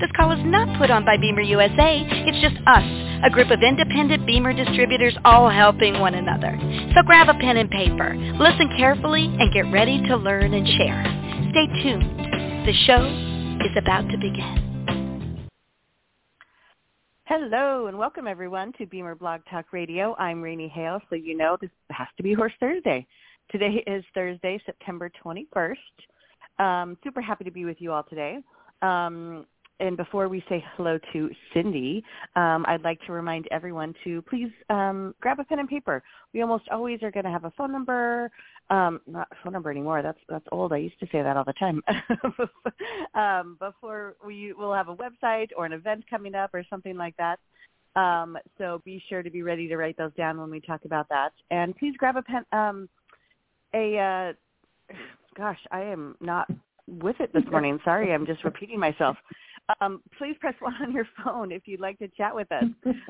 This call is not put on by BEMER USA. It's just us, a group of independent BEMER distributors all helping one another. So grab a pen and paper, listen carefully, and get ready to learn and share. Stay tuned. The show is about to begin. Hello and welcome everyone to BEMER Blog Talk Radio. I'm Raini Hale, so you know this has to be Horse Thursday. Today is Thursday, September 21st. Um, super happy to be with you all today. Um, and before we say hello to Cindy, um, I'd like to remind everyone to please um, grab a pen and paper. We almost always are going to have a phone number. Um, not a phone number anymore. That's that's old. I used to say that all the time. um, before we will have a website or an event coming up or something like that. Um, so be sure to be ready to write those down when we talk about that. And please grab a pen. Um, a uh, gosh, I am not with it this morning. Sorry, I'm just repeating myself. Um, please press one on your phone if you'd like to chat with us.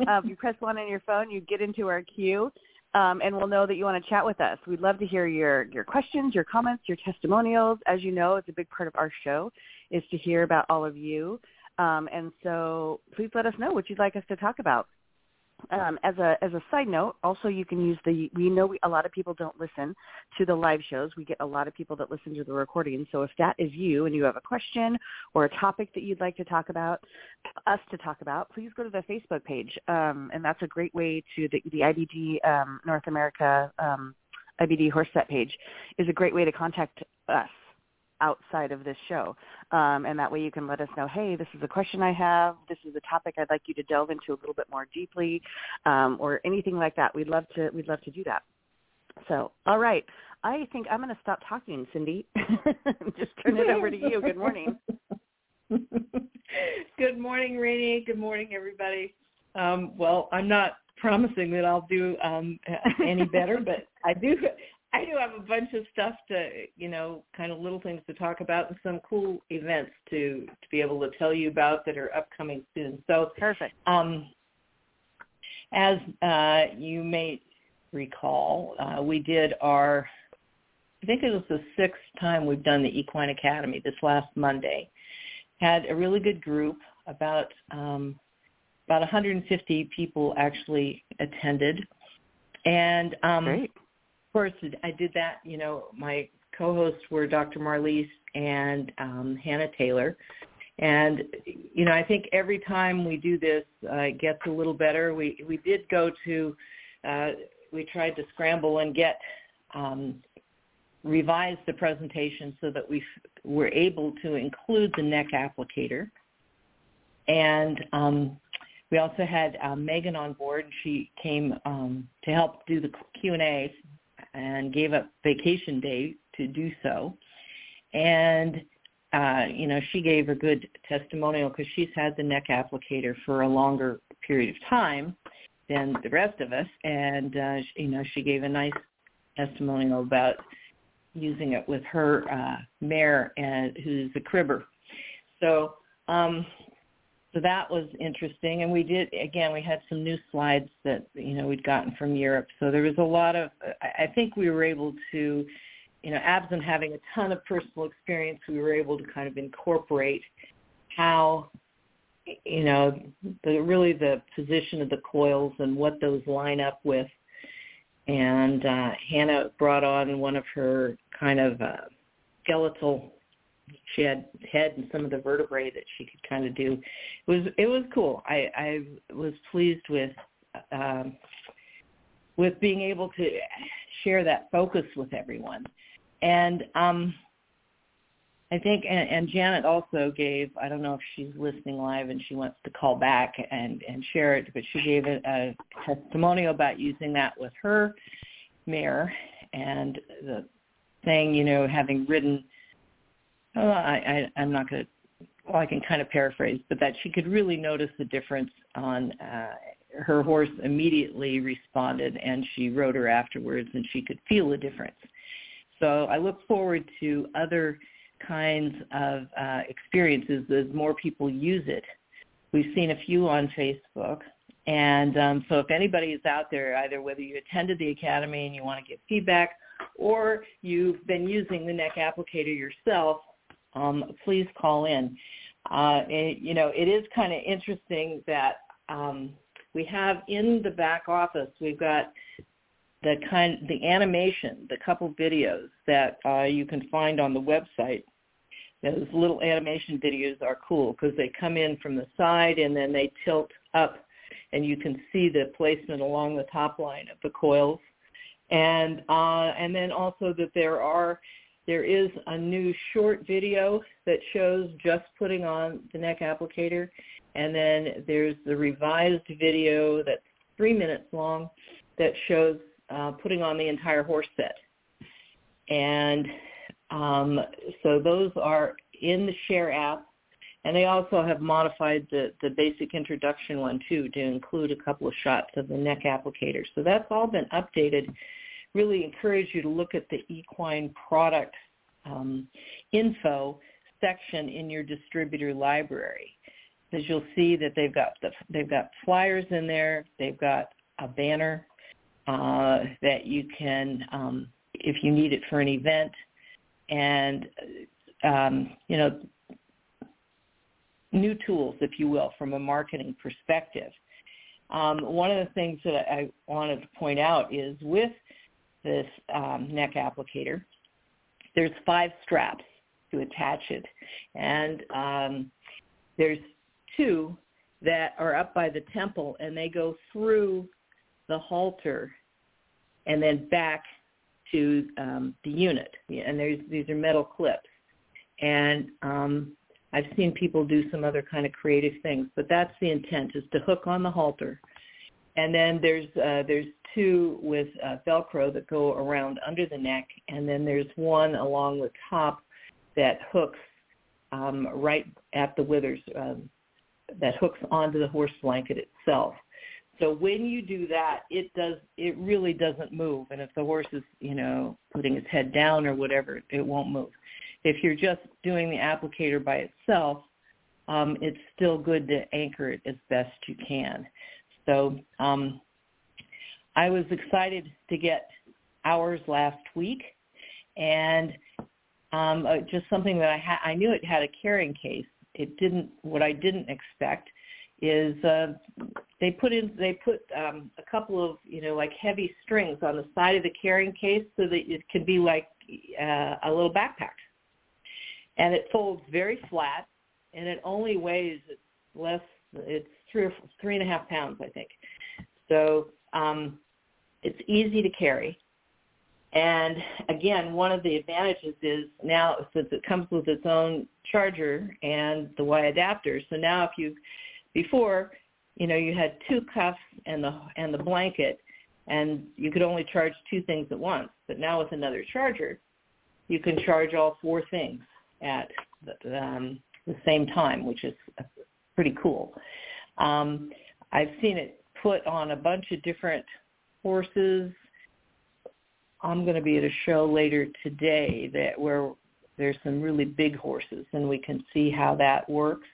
Uh, you press one on your phone, you get into our queue, um, and we'll know that you want to chat with us. We'd love to hear your your questions, your comments, your testimonials. As you know, it's a big part of our show is to hear about all of you. Um, and so please let us know what you'd like us to talk about um, as a as a side note, also you can use the. We know we, a lot of people don't listen to the live shows. We get a lot of people that listen to the recordings. So if that is you and you have a question or a topic that you'd like to talk about, us to talk about, please go to the Facebook page, um, and that's a great way to the, the IBD um, North America um, IBD Horse Set page is a great way to contact us outside of this show. Um, and that way you can let us know, hey, this is a question I have. This is a topic I'd like you to delve into a little bit more deeply um, or anything like that. We'd love to, we'd love to do that. So, all right. I think I'm going to stop talking, Cindy. Just turn it over to you. Good morning. Good morning, Raini. Good morning, everybody. Um, well, I'm not promising that I'll do um, any better, but I do I do have a bunch of stuff to, you know, kind of little things to talk about and some cool events to to be able to tell you about that are upcoming soon. So perfect. Um, as uh, you may recall, uh, we did our, I think it was the sixth time we've done the Equine Academy this last Monday. Had a really good group, about um, about 150 people actually attended, and um, Great course, I did that. You know, my co-hosts were Dr. Marlise and um, Hannah Taylor. And you know, I think every time we do this, uh, it gets a little better. We we did go to, uh, we tried to scramble and get um, revise the presentation so that we were able to include the neck applicator. And um, we also had uh, Megan on board. She came um, to help do the Q and A and gave up vacation day to do so. And uh, you know, she gave a good testimonial because she's had the neck applicator for a longer period of time than the rest of us, and uh, you know, she gave a nice testimonial about using it with her uh, mare, and who's a cribber. So um, so that was interesting. And we did again we had some new slides that you know we'd gotten from europe. So there was a lot of i think we were able to you know absent having a ton of personal experience we were able to kind of incorporate how you know the really the position of the coils and what those line up with. And uh hannah brought on one of her kind of uh skeletal she had head and some of the vertebrae that she could kind of do. It was it was cool. I I was pleased with um with being able to share that focus with everyone. And um, I think, and, and Janet also gave, I don't know if she's listening live and she wants to call back and, and share it, but she gave a, a testimonial about using that with her mare and the saying, you know, having ridden, oh, I, I, I'm not going to, well, I can kind of paraphrase, but that she could really notice the difference on uh, her horse immediately responded and she rode her afterwards and she could feel the difference. So I look forward to other kinds of uh, experiences as more people use it. We've seen a few on Facebook. And um, so if anybody is out there, either whether you attended the academy and you want to give feedback or you've been using the neck applicator yourself, um, please call in. Uh, it, you know, it is kind of interesting that um, we have in the back office, we've got the kind, the animation, the couple videos that uh, you can find on the website. Those little animation videos are cool because they come in from the side and then they tilt up and you can see the placement along the top line of the coils. And uh, and then also that there are there is a new short video that shows just putting on the neck applicator and then there's the revised video that's three minutes long that shows uh, putting on the entire horse set. And um, so those are in the Share app. And they also have modified the, the basic introduction one too to include a couple of shots of the neck applicator. So that's all been updated. Really encourage you to look at the equine product um, info section in your distributor library is you'll see that they've got the, they've got flyers in there. They've got a banner uh, that you can, um, if you need it for an event, and um, you know, new tools, if you will, from a marketing perspective. Um, one of the things that I wanted to point out is with this um, neck applicator, there's five straps to attach it, and um, there's two that are up by the temple and they go through the halter and then back to um, the unit. And there's these are metal clips. And um, I've seen people do some other kind of creative things, but that's the intent is to hook on the halter. And then there's uh, there's two with uh, Velcro that go around under the neck, and then there's one along the top that hooks um, right at the withers, um, that hooks onto the horse blanket itself. So when you do that, it does it really doesn't move. And if the horse is, you know, putting his head down or whatever, it won't move. If you're just doing the applicator by itself, um, it's still good to anchor it as best you can. So um, I was excited to get ours last week, and um, uh, just something that I ha- I knew it had a carrying case, it didn't what I didn't expect is uh, they put in they put um, a couple of you know like heavy strings on the side of the carrying case so that it could be like uh, a little backpack, and it folds very flat, and it only weighs less it's three or three and a half pounds I think, so um, it's easy to carry. And again, one of the advantages is now since it comes with its own charger and the Y adapter. So now if you before, you know, you had two cuffs and the and the blanket and you could only charge two things at once. But now with another charger, you can charge all four things at the, um, the same time, which is pretty cool. Um, I've seen it put on a bunch of different horses I'm going to be at a show later today that where there's some really big horses, and we can see how that works.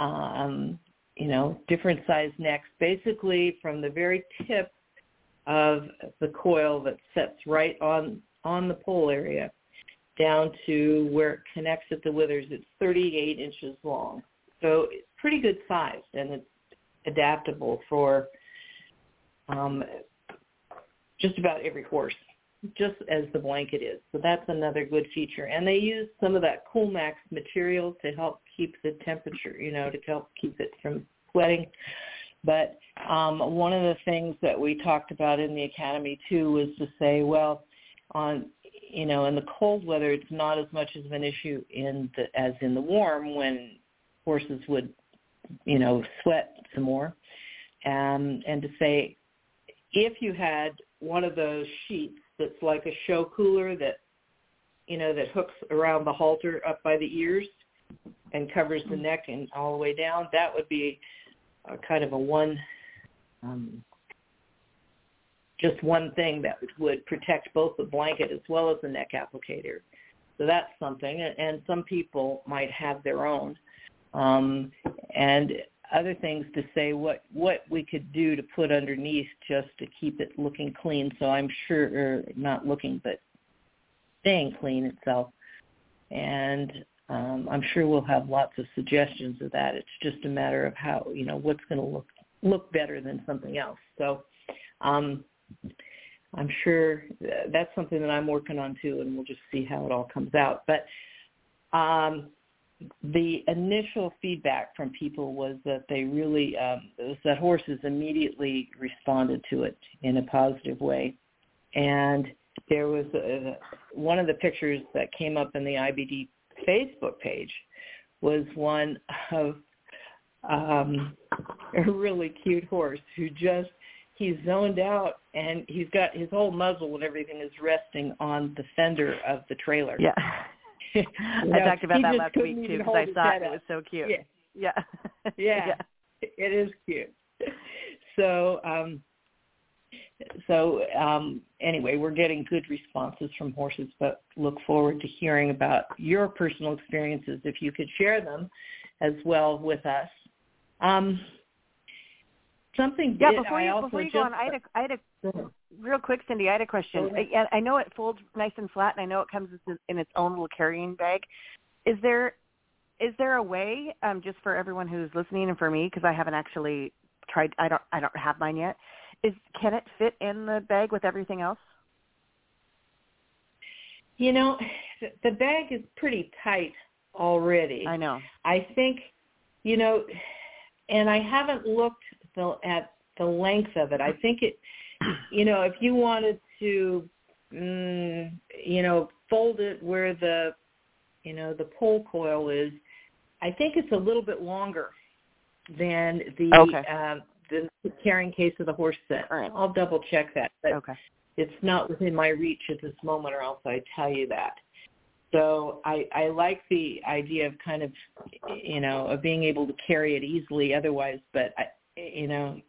Um, you know, different size necks, basically from the very tip of the coil that sets right on on the pole area down to where it connects at the withers. It's 38 inches long, so it's pretty good size, and it's adaptable for um, just about every horse just as the blanket is. So that's another good feature. And they use some of that Coolmax material to help keep the temperature, you know, to help keep it from sweating. But um, one of the things that we talked about in the academy too was to say, well, on you know, in the cold weather, it's not as much of an issue in the as in the warm when horses would, you know, sweat some more, um, and to say, if you had one of those sheets that's like a show cooler that, you know, that hooks around the halter up by the ears and covers the neck and all the way down, that would be a kind of a one um, just one thing that would protect both the blanket as well as the neck applicator. So that's something, and some people might have their own. Um, and other things to say what what we could do to put underneath just to keep it looking clean. So I'm sure, not looking, but staying clean itself. And um, I'm sure we'll have lots of suggestions of that. It's just a matter of how you know what's going to look look better than something else. So um, I'm sure that's something that I'm working on too, and we'll just see how it all comes out. But um, the initial feedback from people was that they really um, that horses immediately responded to it in a positive way, and there was a, one of the pictures that came up in the IBD Facebook page was one of um, a really cute horse who just he's zoned out and he's got his whole muzzle and everything is resting on the fender of the trailer. Yeah. I talked about that last week too because I thought it was so cute. Yeah. Yeah. yeah. yeah. It is cute. So um so um anyway, we're getting good responses from horses, but look forward to hearing about your personal experiences if you could share them as well with us. Um something yeah, did, before you, before you go on, I had a, I had a real quick, Cindy. I had a question. I, I know it folds nice and flat, and I know it comes in its own little carrying bag. Is there is there a way, um, just for everyone who's listening and for me, because I haven't actually tried. I don't I don't have mine yet. Is can it fit in the bag with everything else? You know, the bag is pretty tight already. I know. I think, you know, and I haven't looked the at the length of it. I think it, you know, if you wanted to, mm, you know, fold it where the, you know, the pole coil is, I think it's a little bit longer than the okay. uh, the carrying case of the horse set. All right. I'll double check that. But okay. It's not within my reach at this moment, or else I tell you that. So I, I like the idea of kind of, you know, of being able to carry it easily otherwise. But I, you know,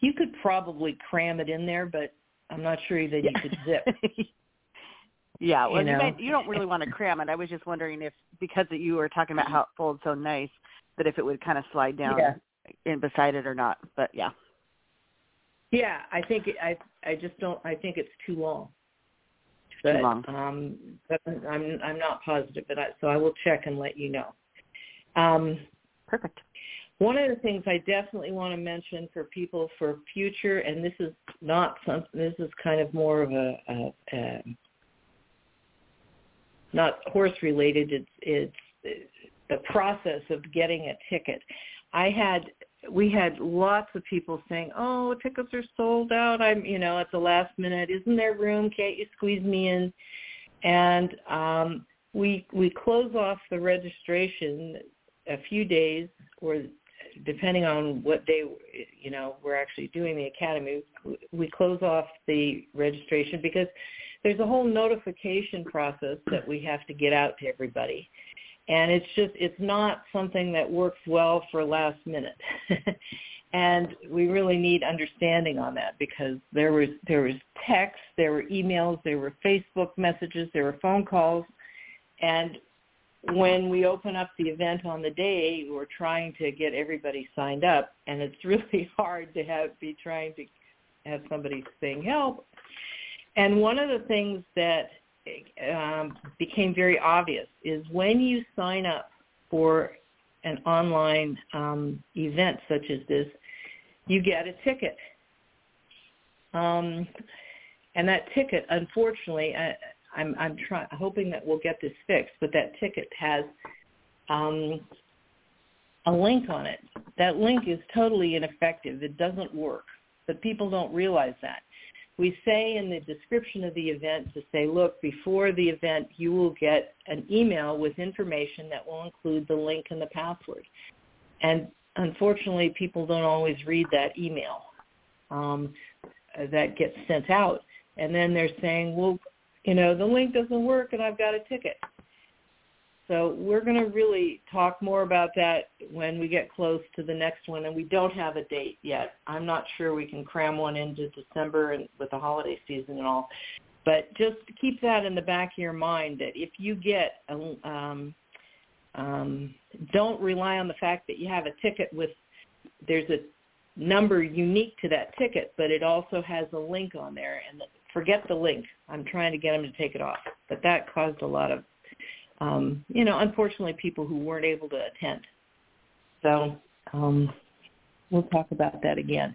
you could probably cram it in there, but I'm not sure that you could zip. yeah, well, you, know? you, might, you don't really want to cram it. I was just wondering if, because you were talking about how it folds so nice, that if it would kind of slide down yeah. in beside it or not. But yeah. Yeah, I think it, I I just don't. I think it's too long. But, too long. Um, but I'm I'm not positive, but I, so I will check and let you know. Um, Perfect. One of the things I definitely want to mention for people for future, and this is not something, this is kind of more of a, a, a not horse related. It's it's the process of getting a ticket. I had we had lots of people saying, "Oh, tickets are sold out. I'm, you know, at the last minute. Isn't there room? Can't you squeeze me in?" And um, we we close off the registration a few days or depending on what day you know we're actually doing the academy we close off the registration because there's a whole notification process that we have to get out to everybody. And it's just it's not something that works well for last minute. And we really need understanding on that because there was there was text there were emails there were facebook messages there were phone calls. And when we open up the event on the day, we're trying to get everybody signed up, and it's really hard to have be trying to have somebody saying help. And one of the things that um, became very obvious is when you sign up for an online um, event such as this, you get a ticket. Um, and that ticket, unfortunately, I'm I'm trying hoping that we'll get this fixed, but that ticket has um, a link on it. That link is totally ineffective. It doesn't work, but people don't realize that. We say in the description of the event to say, look, before the event, you will get an email with information that will include the link and the password. And unfortunately, people don't always read that email um, that gets sent out. And then they're saying, well, you know, the link doesn't work and I've got a ticket. So we're going to really talk more about that when we get close to the next one, and we don't have a date yet. I'm not sure we can cram one into December and with the holiday season and all. But just keep that in the back of your mind that if you get a, um, um, don't rely on the fact that you have a ticket with there's a number unique to that ticket, but it also has a link on there. And forget the link. I'm trying to get them to take it off, but that caused a lot of um, you know, unfortunately, people who weren't able to attend. So um, we'll talk about that again.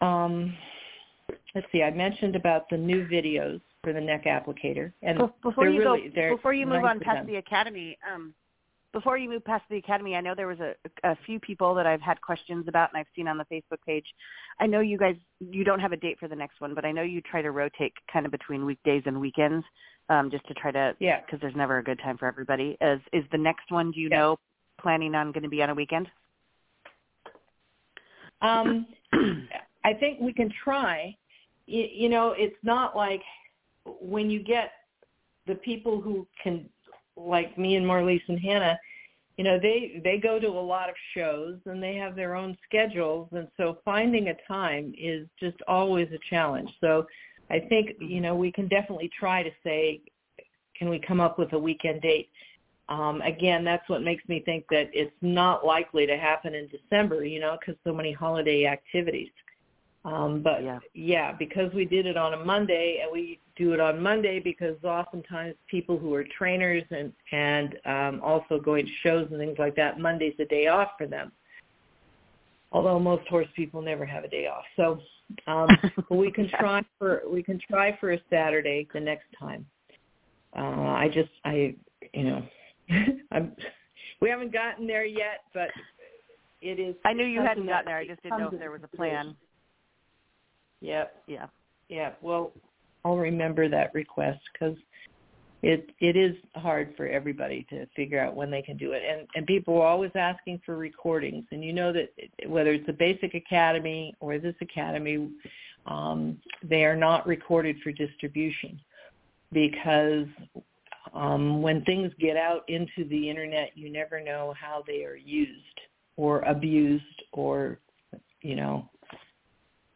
Um, let's see. I mentioned about the new videos for the neck applicator, and before you really, go, before you move nice on past the academy, um, before you move past the academy, I know there was a, a few people that I've had questions about, and I've seen on the Facebook page. I know you guys you don't have a date for the next one, but I know you try to rotate kind of between weekdays and weekends um, just to try to yeah because there's never a good time for everybody. Is is the next one? Do you yeah. know planning on going to be on a weekend? Um, I think we can try. You, you know, it's not like when you get the people who can, like me and Marlise and Hannah, you know, they they go to a lot of shows and they have their own schedules, and so finding a time is just always a challenge. So I think, you know, we can definitely try to say, can we come up with a weekend date? Um, again, that's what makes me think that it's not likely to happen in December, you know, because so many holiday activities. Um, but yeah. yeah, because we did it on a Monday, and we do it on Monday because oftentimes people who are trainers and and um, also going to shows and things like that, Monday's the day off for them. Although most horse people never have a day off, so um, but we can try for we can try for a Saturday the next time. Uh, I just I you know I'm we haven't gotten there yet, but it is. I knew you hadn't gotten there. I just didn't know if there was a plan. Yep. Yeah. Yeah. Well, I'll remember that request because it it is hard for everybody to figure out when they can do it and and people are always asking for recordings and you know that whether it's the basic academy or this academy um they are not recorded for distribution because um when things get out into the internet you never know how they are used or abused or you know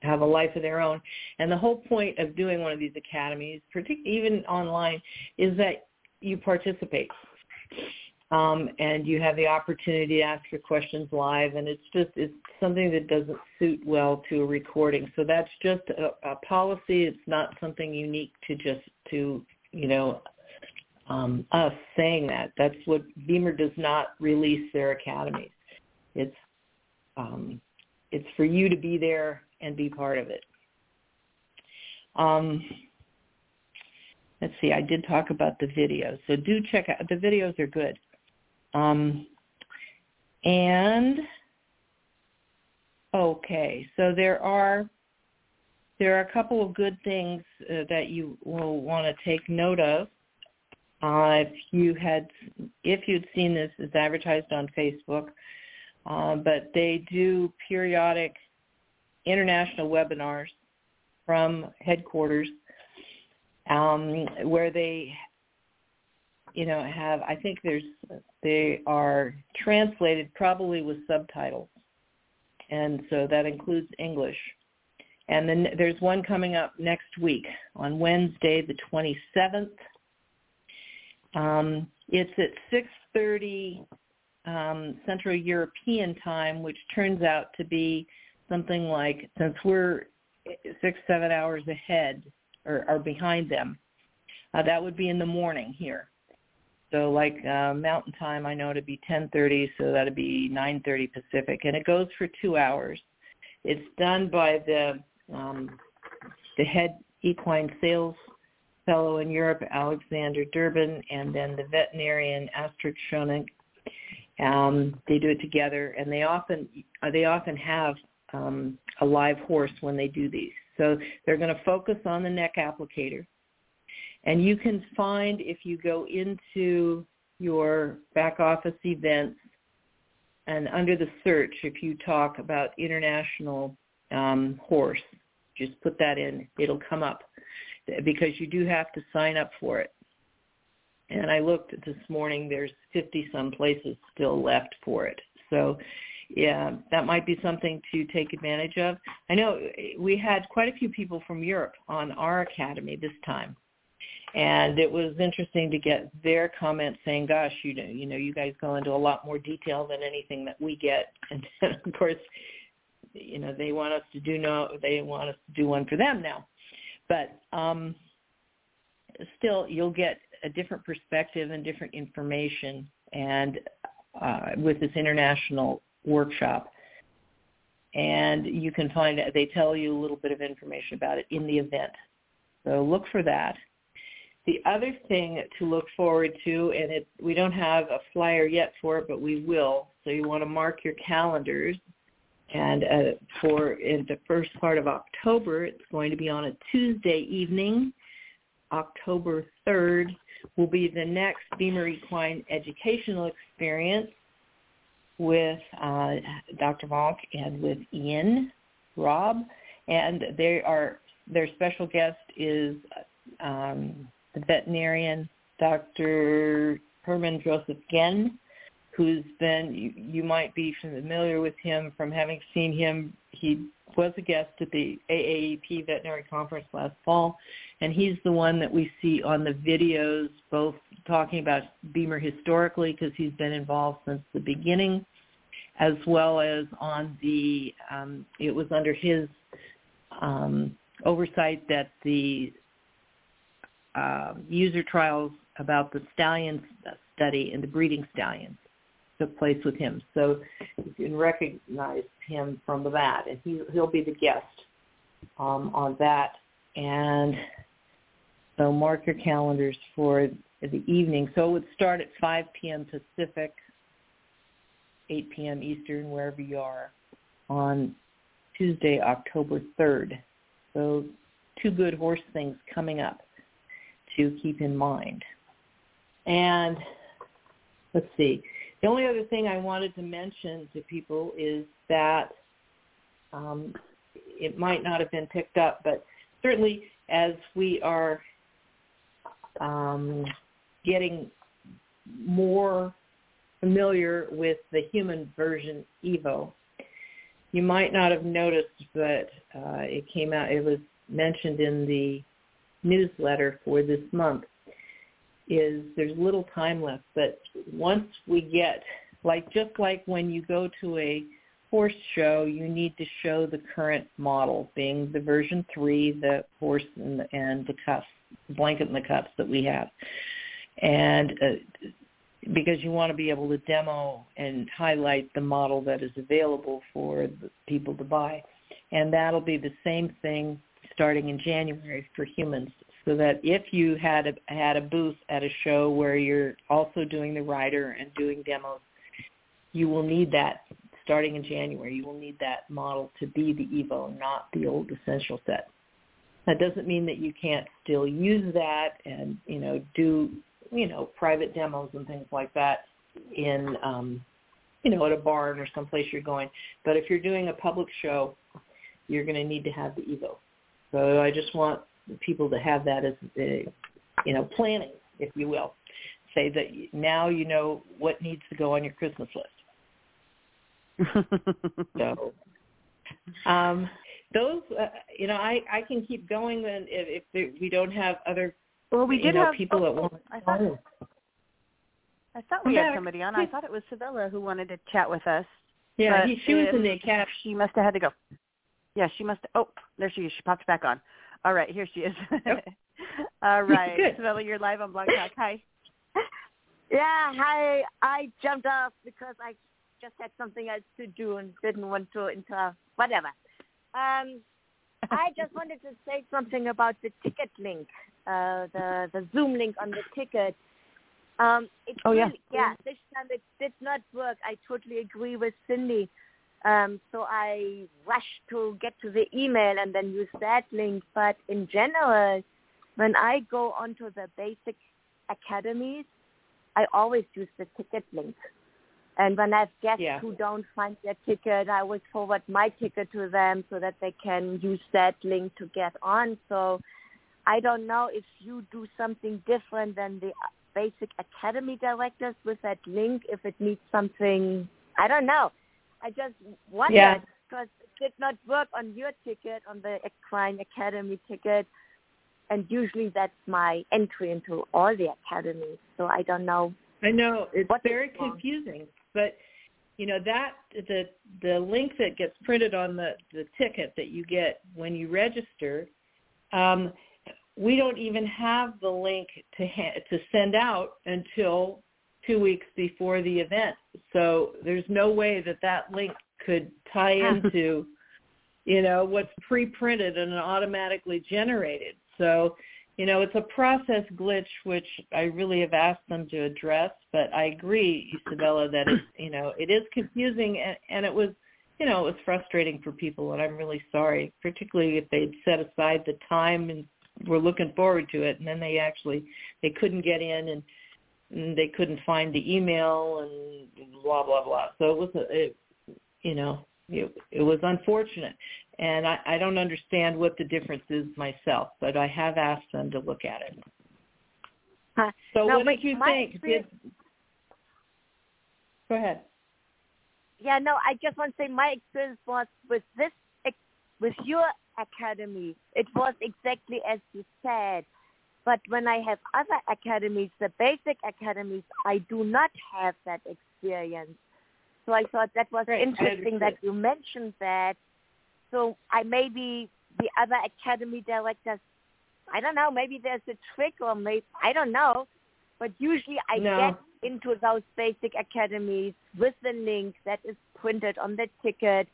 have a life of their own. And the whole point of doing one of these academies, partic- even online, is that you participate. Um, and you have the opportunity to ask your questions live, and it's just it's something that doesn't suit well to a recording. So that's just a, a policy. It's not something unique to just to you know um, us saying that. That's what BEMER does not release their academies. It's um, it's for you to be there and be part of it. Um, let's see, I did talk about the videos. So do check out, the videos are good. Um, and, okay, so there are, there are a couple of good things uh, that you will want to take note of. Uh, if you had, if you'd seen this, it's advertised on Facebook, uh, but they do periodic international webinars from headquarters um, where they you know have i think there's they are translated probably with subtitles. And so that includes english. And then there's one coming up next week on wednesday the 27th um, it's at 6.30 um, central european time which turns out to be something like since we're six seven hours ahead or, or behind them, uh, that would be in the morning here. So like uh, Mountain Time, I know to be 10:30, so that'd be 9:30 Pacific, and it goes for two hours. It's done by the um, the head equine sales fellow in Europe, Alexander Durbin, and then the veterinarian Astrid Schoening. Um, they do it together, and they often they often have um, a live horse when they do these. So they're going to focus on the neck applicator, and you can find if you go into your back office events and under the search, if you talk about international um, horse, just put that in. It'll come up because you do have to sign up for it. And I looked this morning, there's 50 some places still left for it. So yeah, that might be something to take advantage of. I know we had quite a few people from Europe on our academy this time. And it was interesting to get their comments saying, gosh, you know, you know, you guys go into a lot more detail than anything that we get. And then, of course, you know, they want us to do no, they want us to do one for them now. But um, still, you'll get a different perspective and different information, and uh, with this international workshop, and you can find. They tell you a little bit of information about it in the event. So look for that. The other thing to look forward to, and it, we don't have a flyer yet for it, but we will. So you want to mark your calendars. And uh, for in the first part of October, it's going to be on a Tuesday evening. October 3rd will be the next BEMER Equine Educational Experience with uh, Dr. Vonk and with Ian Rob, And they are their special guest is um, the veterinarian Dr. Herman Joseph Genn, who's been, you, you might be familiar with him from having seen him. He was a guest at the AAEP Veterinary Conference last fall, and he's the one that we see on the videos, both talking about BEMER historically because he's been involved since the beginning, as well as on the, um, it was under his um, oversight that the uh, user trials about the stallion study and the breeding stallions took place with him. So you can recognize him from that, and he, he'll be the guest um, on that. And so mark your calendars for the evening. So it would start at 5 p.m. Pacific, 8 p.m. Eastern, wherever you are, on Tuesday, October 3rd. So two good horse things coming up to keep in mind. And let's see. The only other thing I wanted to mention to people is that um, it might not have been picked up, but certainly as we are um, getting more familiar with the human version Evo, you might not have noticed, but uh, it came out. It was mentioned in the newsletter for this month is there's little time left, but once we get, like just like when you go to a horse show, you need to show the current model, being the version 3, the horse and the, and the cuffs, blanket and the cuffs that we have. And uh, because you want to be able to demo and highlight the model that is available for people to buy. And that'll be the same thing starting in January for humans so that if you had a, had a booth at a show where you're also doing the rider and doing demos, you will need that starting in January. You will need that model to be the Evo, not the old essential set. That doesn't mean that you can't still use that and you know do you know private demos and things like that in um, you know at a barn or someplace you're going. But if you're doing a public show, you're going to need to have the Evo. So I just want people to have that as, uh, you know, planning, if you will. Say that now you know what needs to go on your Christmas list. so, um, those, uh, you know, I I can keep going. Then if, if we don't have other, well, we did know, have people oh, that want. I thought, I thought we had somebody on. I thought it was Savella who wanted to chat with us. Yeah, he, she was in the cap. She must have had to go. Yeah, she must. Oh, there she is. She popped back on. All right, here she is. Yep. All right, Savella, you're live on Blog Talk. Hi. Yeah, hi. I jumped off because I just had something else to do and didn't want to interrupt. whatever. Um, I just wanted to say something about the ticket link, uh, the the Zoom link on the ticket. Um, it Oh, yeah. yeah. This time it did not work. I totally agree with Cindy. Um, so I rushed to get to the email and then use that link. But in general, when I go onto the basic academies, I always use the ticket link. And when I have guests Yeah. who don't find their ticket, I always forward my ticket to them so that they can use that link to get on. So I don't know if you do something different than the basic academy directors with that link, if it needs something, I don't know. I just wondered Yeah. because it did not work on your ticket, on the Equine Academy ticket. And usually that's my entry into all the academies. So I don't know. I know it's very confusing, but you know that the the link that gets printed on the the ticket that you get when you register, um, we don't even have the link to ha- to send out until two weeks before the event. So there's no way that that link could tie into, you know, what's pre-printed and automatically generated. So you know, it's a process glitch which I really have asked them to address, but I agree, Isabella, that it's, you know, it is confusing and, and it was, you know, it was frustrating for people and I'm really sorry, particularly if they'd set aside the time and were looking forward to it and then they actually, they couldn't get in and, and they couldn't find the email and blah, blah, blah. So it was, a, it, you know, it, it was unfortunate and I, I don't understand what the difference is myself, but I have asked them to look at it. Huh. So what did you think? Did... Go ahead. Yeah, no, I just want to say my experience was with this, with your academy. It was exactly as you said. But when I have other academies, the basic academies, I do not have that experience. So I thought that was I interesting that you mentioned that. So I maybe the other academy directors, I don't know, maybe there's a trick or maybe, I don't know. But usually I No. get into those basic academies with the link that is printed on the ticket.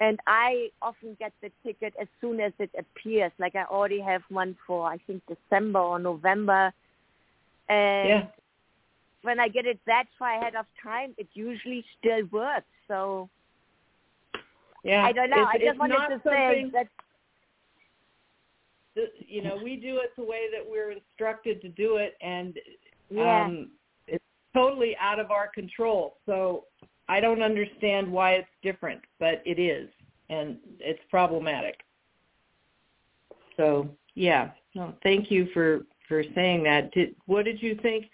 And I often get the ticket as soon as it appears. Like I already have one for, I think, December or November. And Yeah. when I get it that far ahead of time, it usually still works. So Yeah. I don't know. It's, I just wanted to say that you know, we do it the way that we're instructed to do it and Yeah. um it's totally out of our control. So I don't understand why it's different, but it is and it's problematic. So, yeah. No, thank you for for saying that. Did what did you think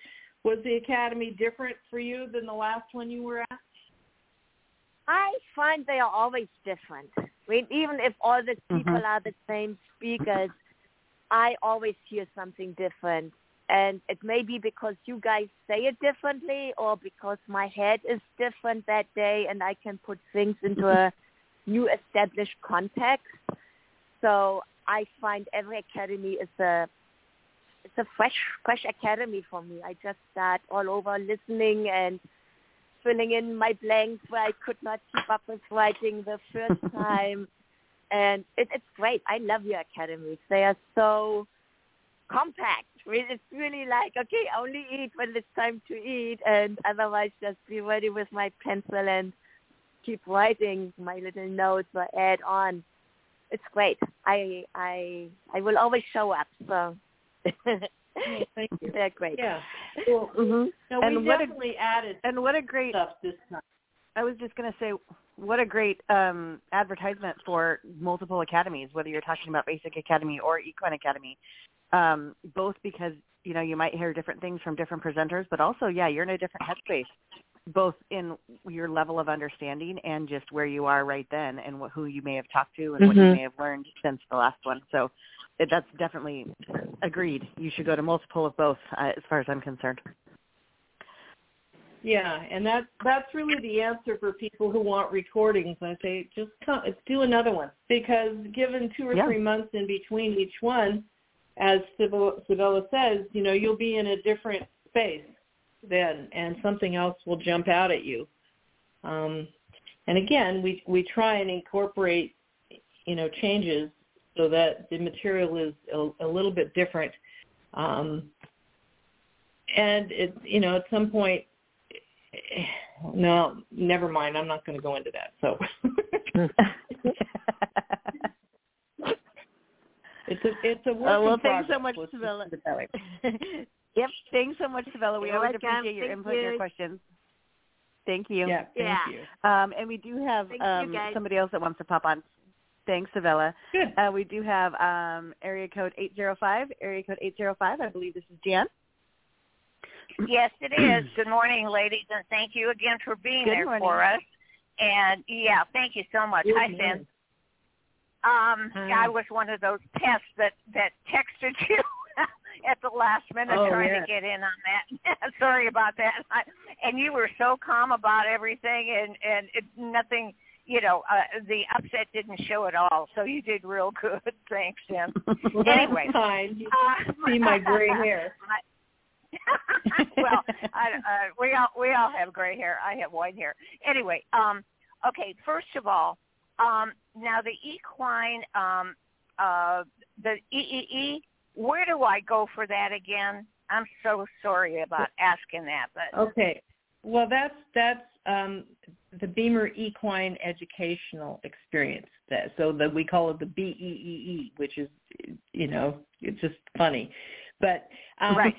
was the academy different for you than the last one you were at? I find they are always different. I mean, even if all the people Mhm. are the same speakers, I always hear something different. And it may be because you guys say it differently or because my head is different that day and I can put things into mm-hmm. a new established context. So I find every academy is a it's a fresh fresh academy for me. I just start all over listening and filling in my blanks where I could not keep up with writing the first time. And it, it's great. I love your academies. They are so compact. I mean, it's really like, okay, only eat when it's time to eat and otherwise just be ready with my pencil and keep writing my little notes or add on. It's great. I I I will always show up. So thank you. they're great. Yeah. Well, hmm no, And we what a- added And what a great stuff this time. I was just going to say, what a great um, advertisement for multiple academies, whether you're talking about Basic Academy or Equine Academy, um, both because you know you might hear different things from different presenters, but also, yeah, you're in a different headspace, both in your level of understanding and just where you are right then, and what, who you may have talked to and what you Mhm. may have learned since the last one. So it, that's definitely agreed. You should go to multiple of both, uh, as far as I'm concerned. Yeah, and that's that's really the answer for people who want recordings. I say just come, do another one because given two or Yeah. three months in between each one, as Sibella says, you know you'll be in a different space then, and something else will jump out at you. Um, and again, we we try and incorporate you know changes so that the material is a, a little bit different. Um, and it you know at some point no never mind i'm not going to go into that so it's a it's a work uh, well in thanks progress. so much Let's just Savella. put it that way. yep thanks so much Savella we You're always welcome. appreciate your Thank input and your questions thank you yeah thank Yeah. you um and we do have Thank you, um somebody else that wants to pop on thanks Savella. good Uh, we do have um, area code 805. Area code 805. I believe this is Jan. Yes, it is. Good morning, ladies, and thank you again for being Good there morning. for us. And yeah, thank you so much. Good Hi, morning. Finn. Um, Hi. I was one of those pests that that texted you at the last minute Oh, trying yeah. to get in on that. Sorry about that. I, and you were so calm about everything, and and it, nothing. You know, uh, the upset didn't show at all. So you did real good. Thanks, Tim. Anyway. kind you Uh, see my gray hair well, I, uh, we all we all have gray hair. I have white hair. Anyway, um, okay. First of all, um, now the equine, um, uh, the EEE. Where do I go for that again? I'm so sorry about asking that, but Okay. Well, that's that's um, the BEMER Equine Educational Experience. That so that we call it the BEEE, which is you know it's just funny, but um, Right.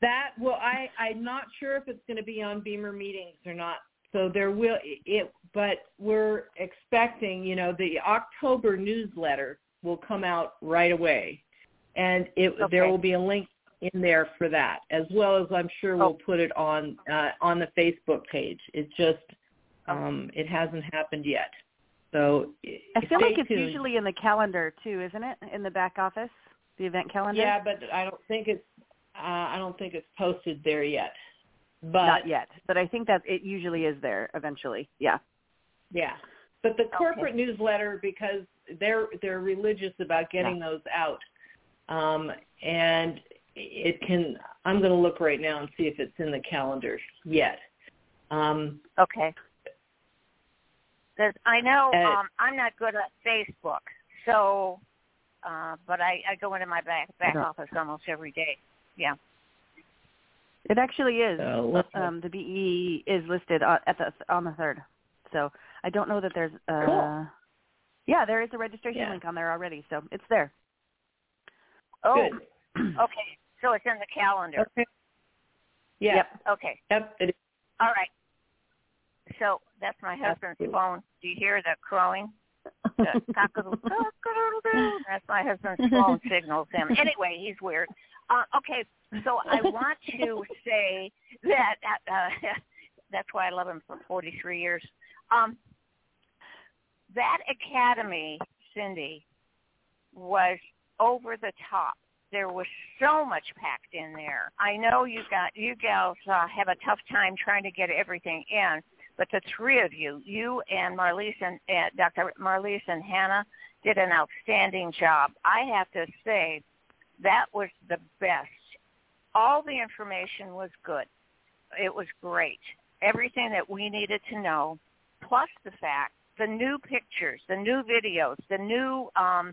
that well, I I'm not sure if it's going to be on BEMER meetings or not. So there will it, but we're expecting you know the October newsletter will come out right away, and it Okay. there will be a link in there for that, as well as I'm sure we'll Oh. put it on uh, on the Facebook page. It just um, it hasn't happened yet, so I feel like it's tuned. usually in the calendar too, isn't it? In the back office, the event calendar. yeah, but I don't think it's uh, I don't think it's posted there yet. But Not yet, but I think that it usually is there eventually. Yeah. Yeah. But the corporate newsletter because they're they're religious about getting those out. Um and it can I'm going to look right now and see if it's in the calendar yet. Um okay. 'Cause I know Uh, um, I'm not good at Facebook, so uh, but I, I go into my back back Yeah. office almost every day. Yeah. It actually is. so Um, the BE is listed on, at the on the third. So I don't know that there's. Uh, Cool. Yeah, there is a registration Yeah. link on there already, so it's there. Oh, good. okay. So it's in the calendar. Okay. Yeah. Yep. Okay. Yep. It is. All right. So that's my husband's Absolutely. phone. Do you hear the crowing? The cock-a-doodle-doo. That's my husband's phone signals him. Anyway, he's weird. Uh, okay, so I want to say that uh, that's why I love him for 43 years. Um, that academy, Cindy, was over the top. There was so much packed in there. I know you got you gals uh, have a tough time trying to get everything in, but the three of you, you and Marlise and uh, Dr. Marlise and Hannah, did an outstanding job. I have to say, that was the best. All the information was good. It was great. Everything that we needed to know, plus the fact, the new pictures, the new videos, the new um,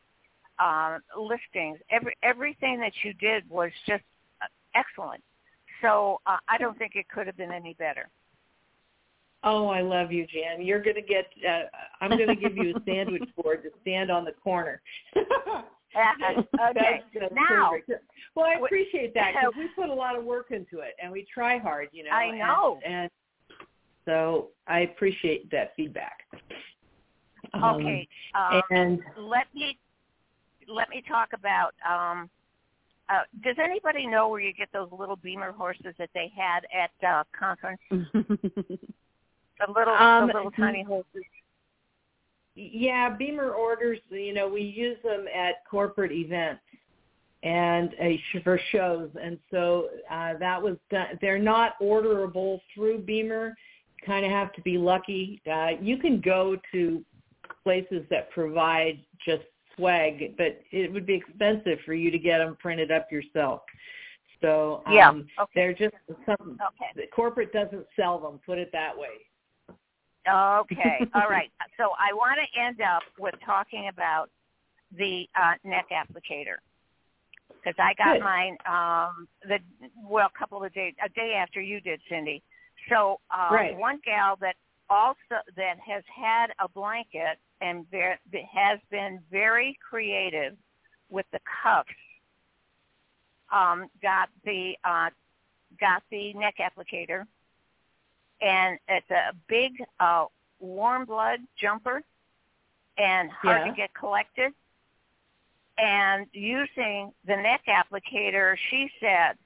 uh, listings, every everything that you did was just uh, excellent. So uh, I don't think it could have been any better. Oh, I love you, Jan. You're going to get uh, I'm going to give you a sandwich board to stand on the corner. okay, now. Well, I appreciate that because we put a lot of work into it and we try hard, you know. I and- know. And, so I appreciate that feedback. Um, okay. Um, and let me let me talk about. Um, uh, does anybody know where you get those little BEMER horses that they had at uh, conference? The little Um, the little tiny horses. Yeah, BEMER orders, you know, we use them at corporate events and uh, sh- for shows, and so uh, that was done. They're not orderable through BEMER. You Kind of have to be lucky. Uh, you can go to places that provide just swag, but it would be expensive for you to get them printed up yourself. So um, Yeah, okay. they're just some. Okay. The corporate doesn't sell them. Put it that way. Okay. All right. So I want to end up with talking about the uh, neck applicator. because I got Good. mine um the well a couple of days a day after you did, Cindy. So uh, Right. one gal that also that has had a blanket and ver- has been very creative with the cuffs um, got the uh, got the neck applicator, and it's a big uh, warm blood jumper, and hard Yeah. to get collected. And using the neck applicator, she said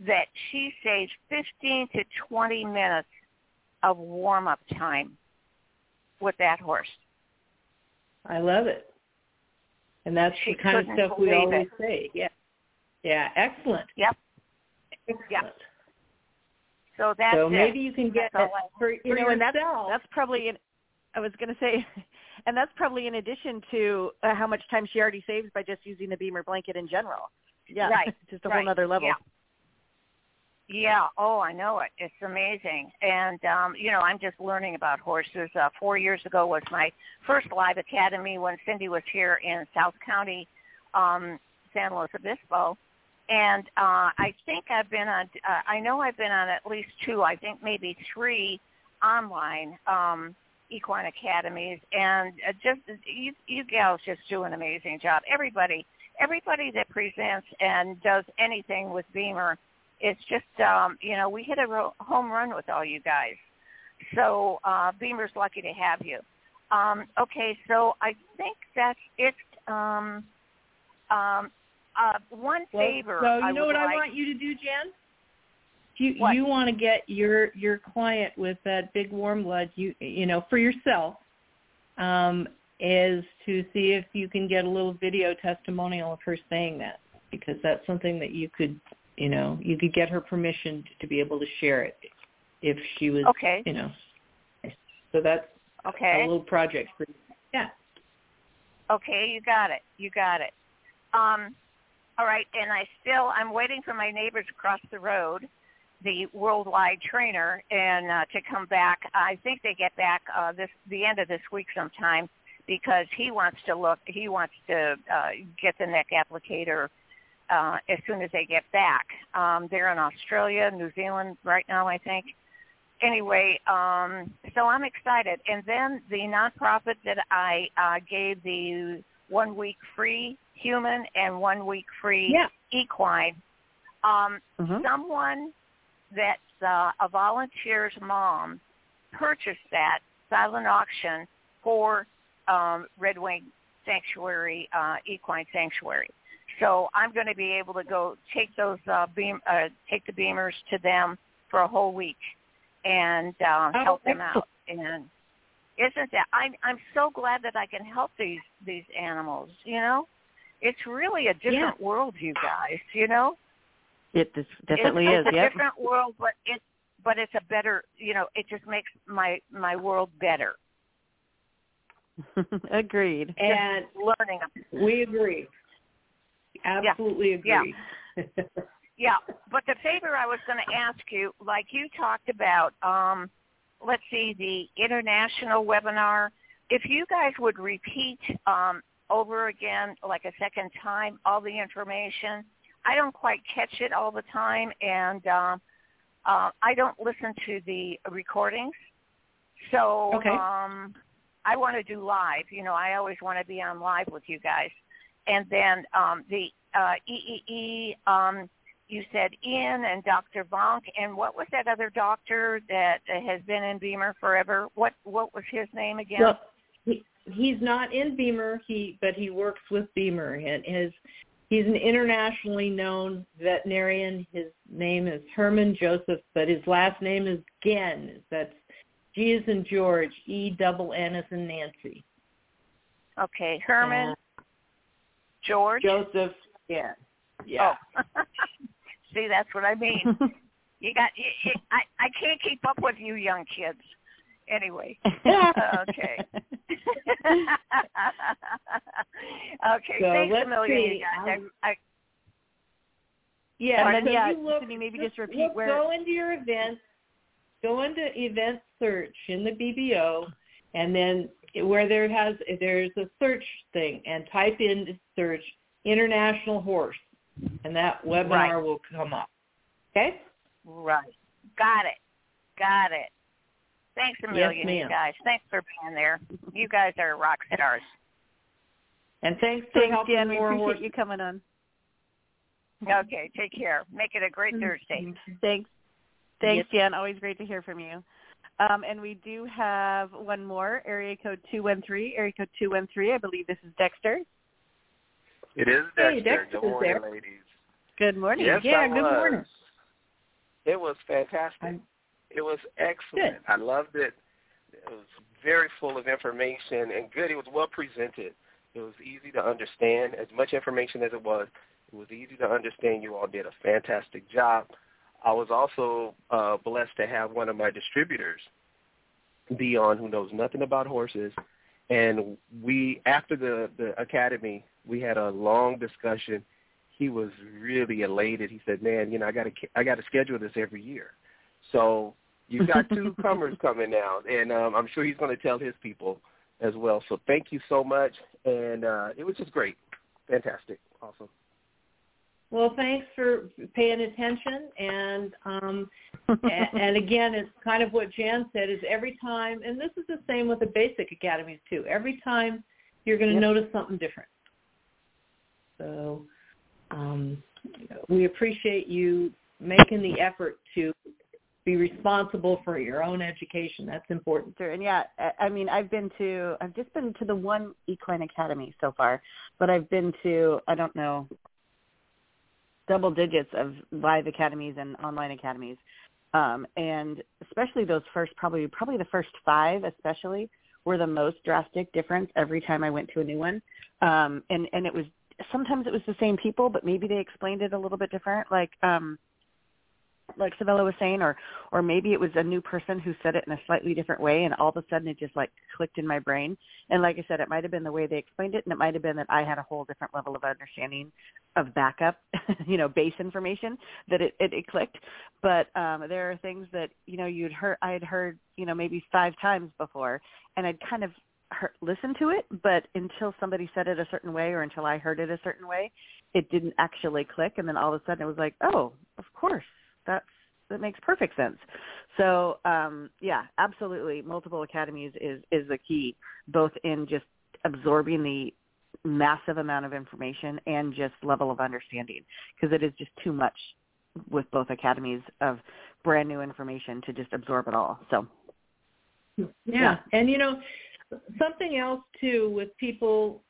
that she saves 15 to 20 minutes of warm up time with that horse. I love it. And that's She the kind of stuff we always say. Yeah. Yeah, excellent. Yep. Excellent. So that's so it. maybe you can get That's that for, you You know, and that's yourself. that's probably in, I was going to say, and that's probably in addition to uh, how much time she already saves by just using the BEMER blanket in general. Yeah, Right, just a right, whole other level. Yeah. Yeah. Oh, I know it. It's amazing. And um, you know, I'm just learning about horses. Uh, four years ago was my first live academy when Cindy was here in South County, um, San Luis Obispo. And uh, I think I've been on. Uh, I know I've been on at least two. I think maybe three online um, equine academies. And uh, just you, you gals just do an amazing job. Everybody, everybody that presents and does anything with BEMER it's just um, you know we hit a ro- home run with all you guys. So uh, BEMER's lucky to have you. Um, okay, so I think that's it. Um, um, uh, one Well, favor. So you I know what I want you to do, Jen? You What? you want to get your your client with that big warm blood, you you know, for yourself, um, is to see if you can get a little video testimonial of her saying that because that's something that you could, you know, you could get her permission to be able to share it if she was, Okay. you know. So that's Okay. a little project for you. Yeah. Okay, you got it. You got it. Um, all right, and I still I'm waiting for my neighbors across the road, the worldwide trainer, and uh, to come back. I think they get back uh, this the end of this week sometime because he wants to look. He wants to uh, get the neck applicator uh, as soon as they get back. Um, they're in Australia, New Zealand right now, I think. Anyway, um, so I'm excited. And then the nonprofit that I uh, gave the one week free human and one week free Yeah. equine. Um, Mhm. Someone that's uh, a volunteer's mom purchased that silent auction for um, Red Wing Sanctuary, uh, Equine Sanctuary. So I'm going to be able to go take those uh, beam, uh, take the BEMERs to them for a whole week and uh, Oh, help them out. And isn't that I'm I'm so glad that I can help these these animals. You know, it's really a different world, you guys. You know, It this definitely it's, is. It's a Yep. different world, but it but it's a better. You know, it just makes my my world better. Agreed. And Learning. we agree. Absolutely Yeah. agree. Yeah, but the favor I was going to ask you, like you talked about, um, let's see, the international webinar. If you guys would repeat um, over again, like a second time, all the information. I don't quite catch it all the time, and uh, uh, I don't listen to the recordings. So Okay. um, I want to do live. You know, I always want to be on live with you guys. And then um, the uh, EEE, um, you said Ian and Dr. Vonk, and what was that other doctor that uh, has been in BEMER forever? What what was his name again? Well, he, he's not in BEMER, he but he works with BEMER, and his he's an internationally known veterinarian. His name is Herman Joseph, but his last name is Genn. That's G is in George, E double N is in Nancy. okay, Herman George. Joseph Genn. Yeah. Oh. See, that's what I mean. You got. You, you, I I can't keep up with you young kids. Anyway. okay. okay. So thanks a million, guys. Um, I, I, Yeah, And then, so yeah, you look, Cindy, maybe just repeat look, where- Go into your events, go into event search in the BBO, and then where there has there's a search thing, and type in search international horse, and that webinar Right. will come up. Okay? Right. Got it. Got it. Thanks a million, you guys. Thanks for being there. You guys are rock stars. And thanks for Thanks, helping Jen. We appreciate horses. you coming on. Okay, take care. Make it a great Thursday. Thanks. Thanks, Jen. Always great to hear from you. Um, and we do have one more, area code 213. Area code 213, I believe this is Dexter. It is Hey, Dexter. Dexter Good is morning, there. ladies. Good morning. Yes, Yeah, I good was. morning. It was fantastic. I'm- it was excellent. Good. I loved it. It was very full of information and good. It was well presented. It was easy to understand. As much information as it was, it was easy to understand. You all did a fantastic job. I was also uh, blessed to have one of my distributors, Dion, who knows nothing about horses. And we, after the, the academy, we had a long discussion. He was really elated. He said, "Man, you know, I got to I got to schedule this every year." So you've got two comers coming now, and um, I'm sure he's going to tell his people as well. So thank you so much, and uh, it was just great, fantastic, awesome. Well, thanks for paying attention. And um, and, and again, it's kind of what Jan said is every time, and this is the same with the basic academies too. Every time you're going to Yep. notice something different. So um, we appreciate you making the effort to be responsible for your own education. That's important. Sure. And yeah, I- mean, I've been to, I've just been to the one equine academy so far, but I've been to, I don't know, double digits of live academies and online academies. Um, and especially those first, probably, probably the first five, especially, were the most drastic difference every time I went to a new one. Um, and, and it was, sometimes it was the same people, but maybe they explained it a little bit different. Like, um, like Savella was saying, or or maybe it was a new person who said it in a slightly different way, and all of a sudden it just like clicked in my brain. And like I said, it might have been the way they explained it, and it might have been that I had a whole different level of understanding of backup, you know, base information that it, it it clicked. But um there are things that you know you'd heard I had heard you know maybe five times before, and I'd kind of heard, listened to it, but until somebody said it a certain way or until I heard it a certain way, it didn't actually click. And then all of a sudden it was like, oh, of course that's that makes perfect sense. So um, yeah, absolutely, multiple academies is is the key, both in just absorbing the massive amount of information and just level of understanding, because it is just too much with both academies of brand new information to just absorb it all. So Yeah. Yeah. And you know, something else too with people,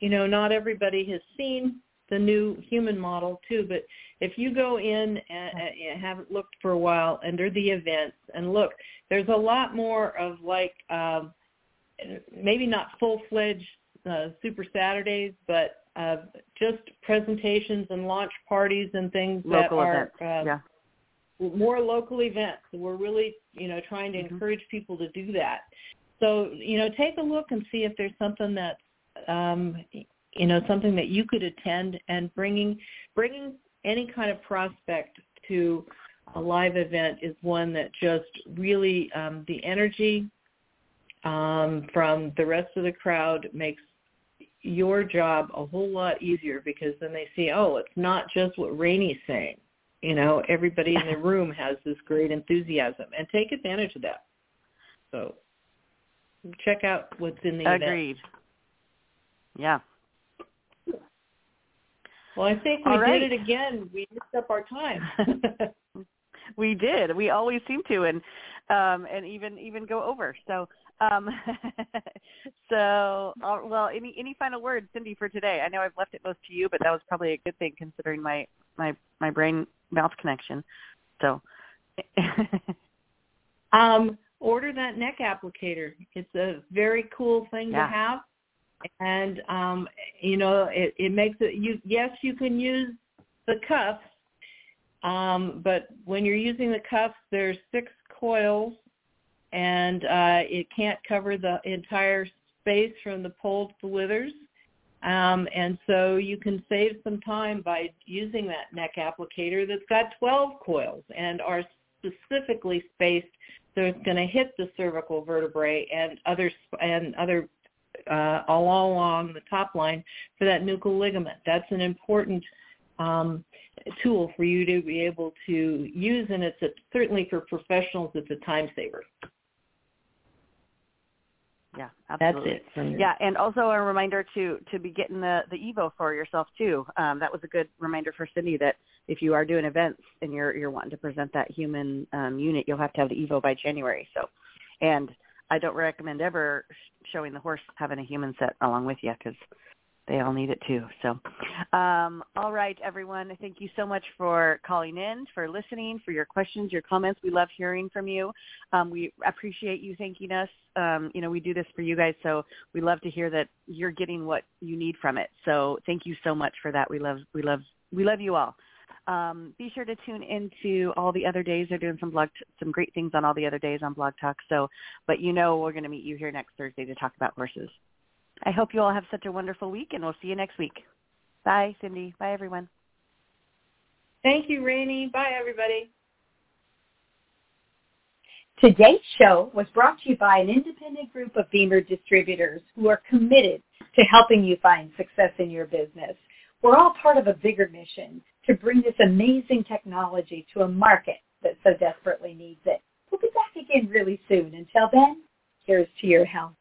you know, not everybody has seen the new human model too, but if you go in and, and haven't looked for a while under the events and look, there's a lot more of like um maybe not full-fledged uh, super Saturdays, but uh, just presentations and launch parties and things that are uh, yeah, more local events. We're really, you know, trying to Mhm. encourage people to do that. So, you know, take a look and see if there's something that's, um, you know, something that you could attend and bringing bringing any kind of prospect to a live event is one that just really um, the energy um, from the rest of the crowd makes your job a whole lot easier because then they see, oh, it's not just what Raini's saying you know everybody in the room has this great enthusiasm and take advantage of that so check out what's in the event agreed. Yeah. Well i think we right. did it again we mixed up our time we did. We always seem to, and um, and even even go over. So um, so uh, well, any any final words, Cindy, for today? I know I've left it most to you, but that was probably a good thing considering my my my brain mouth connection. So um order that neck applicator it's a very cool thing Yeah. to have and um you know it it makes it you yes you can use the cuffs um but when you're using the cuffs there's six coils and uh it can't cover the entire space from the pole to the withers um and so you can save some time by using that neck applicator that's got 12 coils and are specifically spaced so it's going to hit the cervical vertebrae and other and other uh, all along the top line for that nuchal ligament. That's an important um, tool for you to be able to use, and it's a, certainly for professionals, it's a time saver. Yeah, absolutely. That's it. Yeah, and also a reminder to to be getting the the Evo for yourself too. Um, that was a good reminder for Cindy that if you are doing events and you're you're wanting to present that human um, unit, you'll have to have the Evo by January. So, and I don't recommend ever showing the horse having a human set along with you because they all need it too. So, um, all right, everyone. Thank you so much for calling in, for listening, for your questions, your comments. We love hearing from you. Um, we appreciate you thanking us. Um, you know, we do this for you guys, so we love to hear that you're getting what you need from it. So, thank you so much for that. We love, we love, we love you all. Um, be sure to tune into all the other days. They're doing some blog, t- some great things on all the other days on Blog Talk. So, but you know, we're going to meet you here next Thursday to talk about horses. I hope you all have such a wonderful week, and we'll see you next week. Bye, Cindy. Bye, everyone. Thank you, Raini. Bye, everybody. Today's show was brought to you by an independent group of BEMER distributors who are committed to helping you find success in your business. We're all part of a bigger mission to bring this amazing technology to a market that so desperately needs it. We'll be back again really soon. Until then, here's to your health.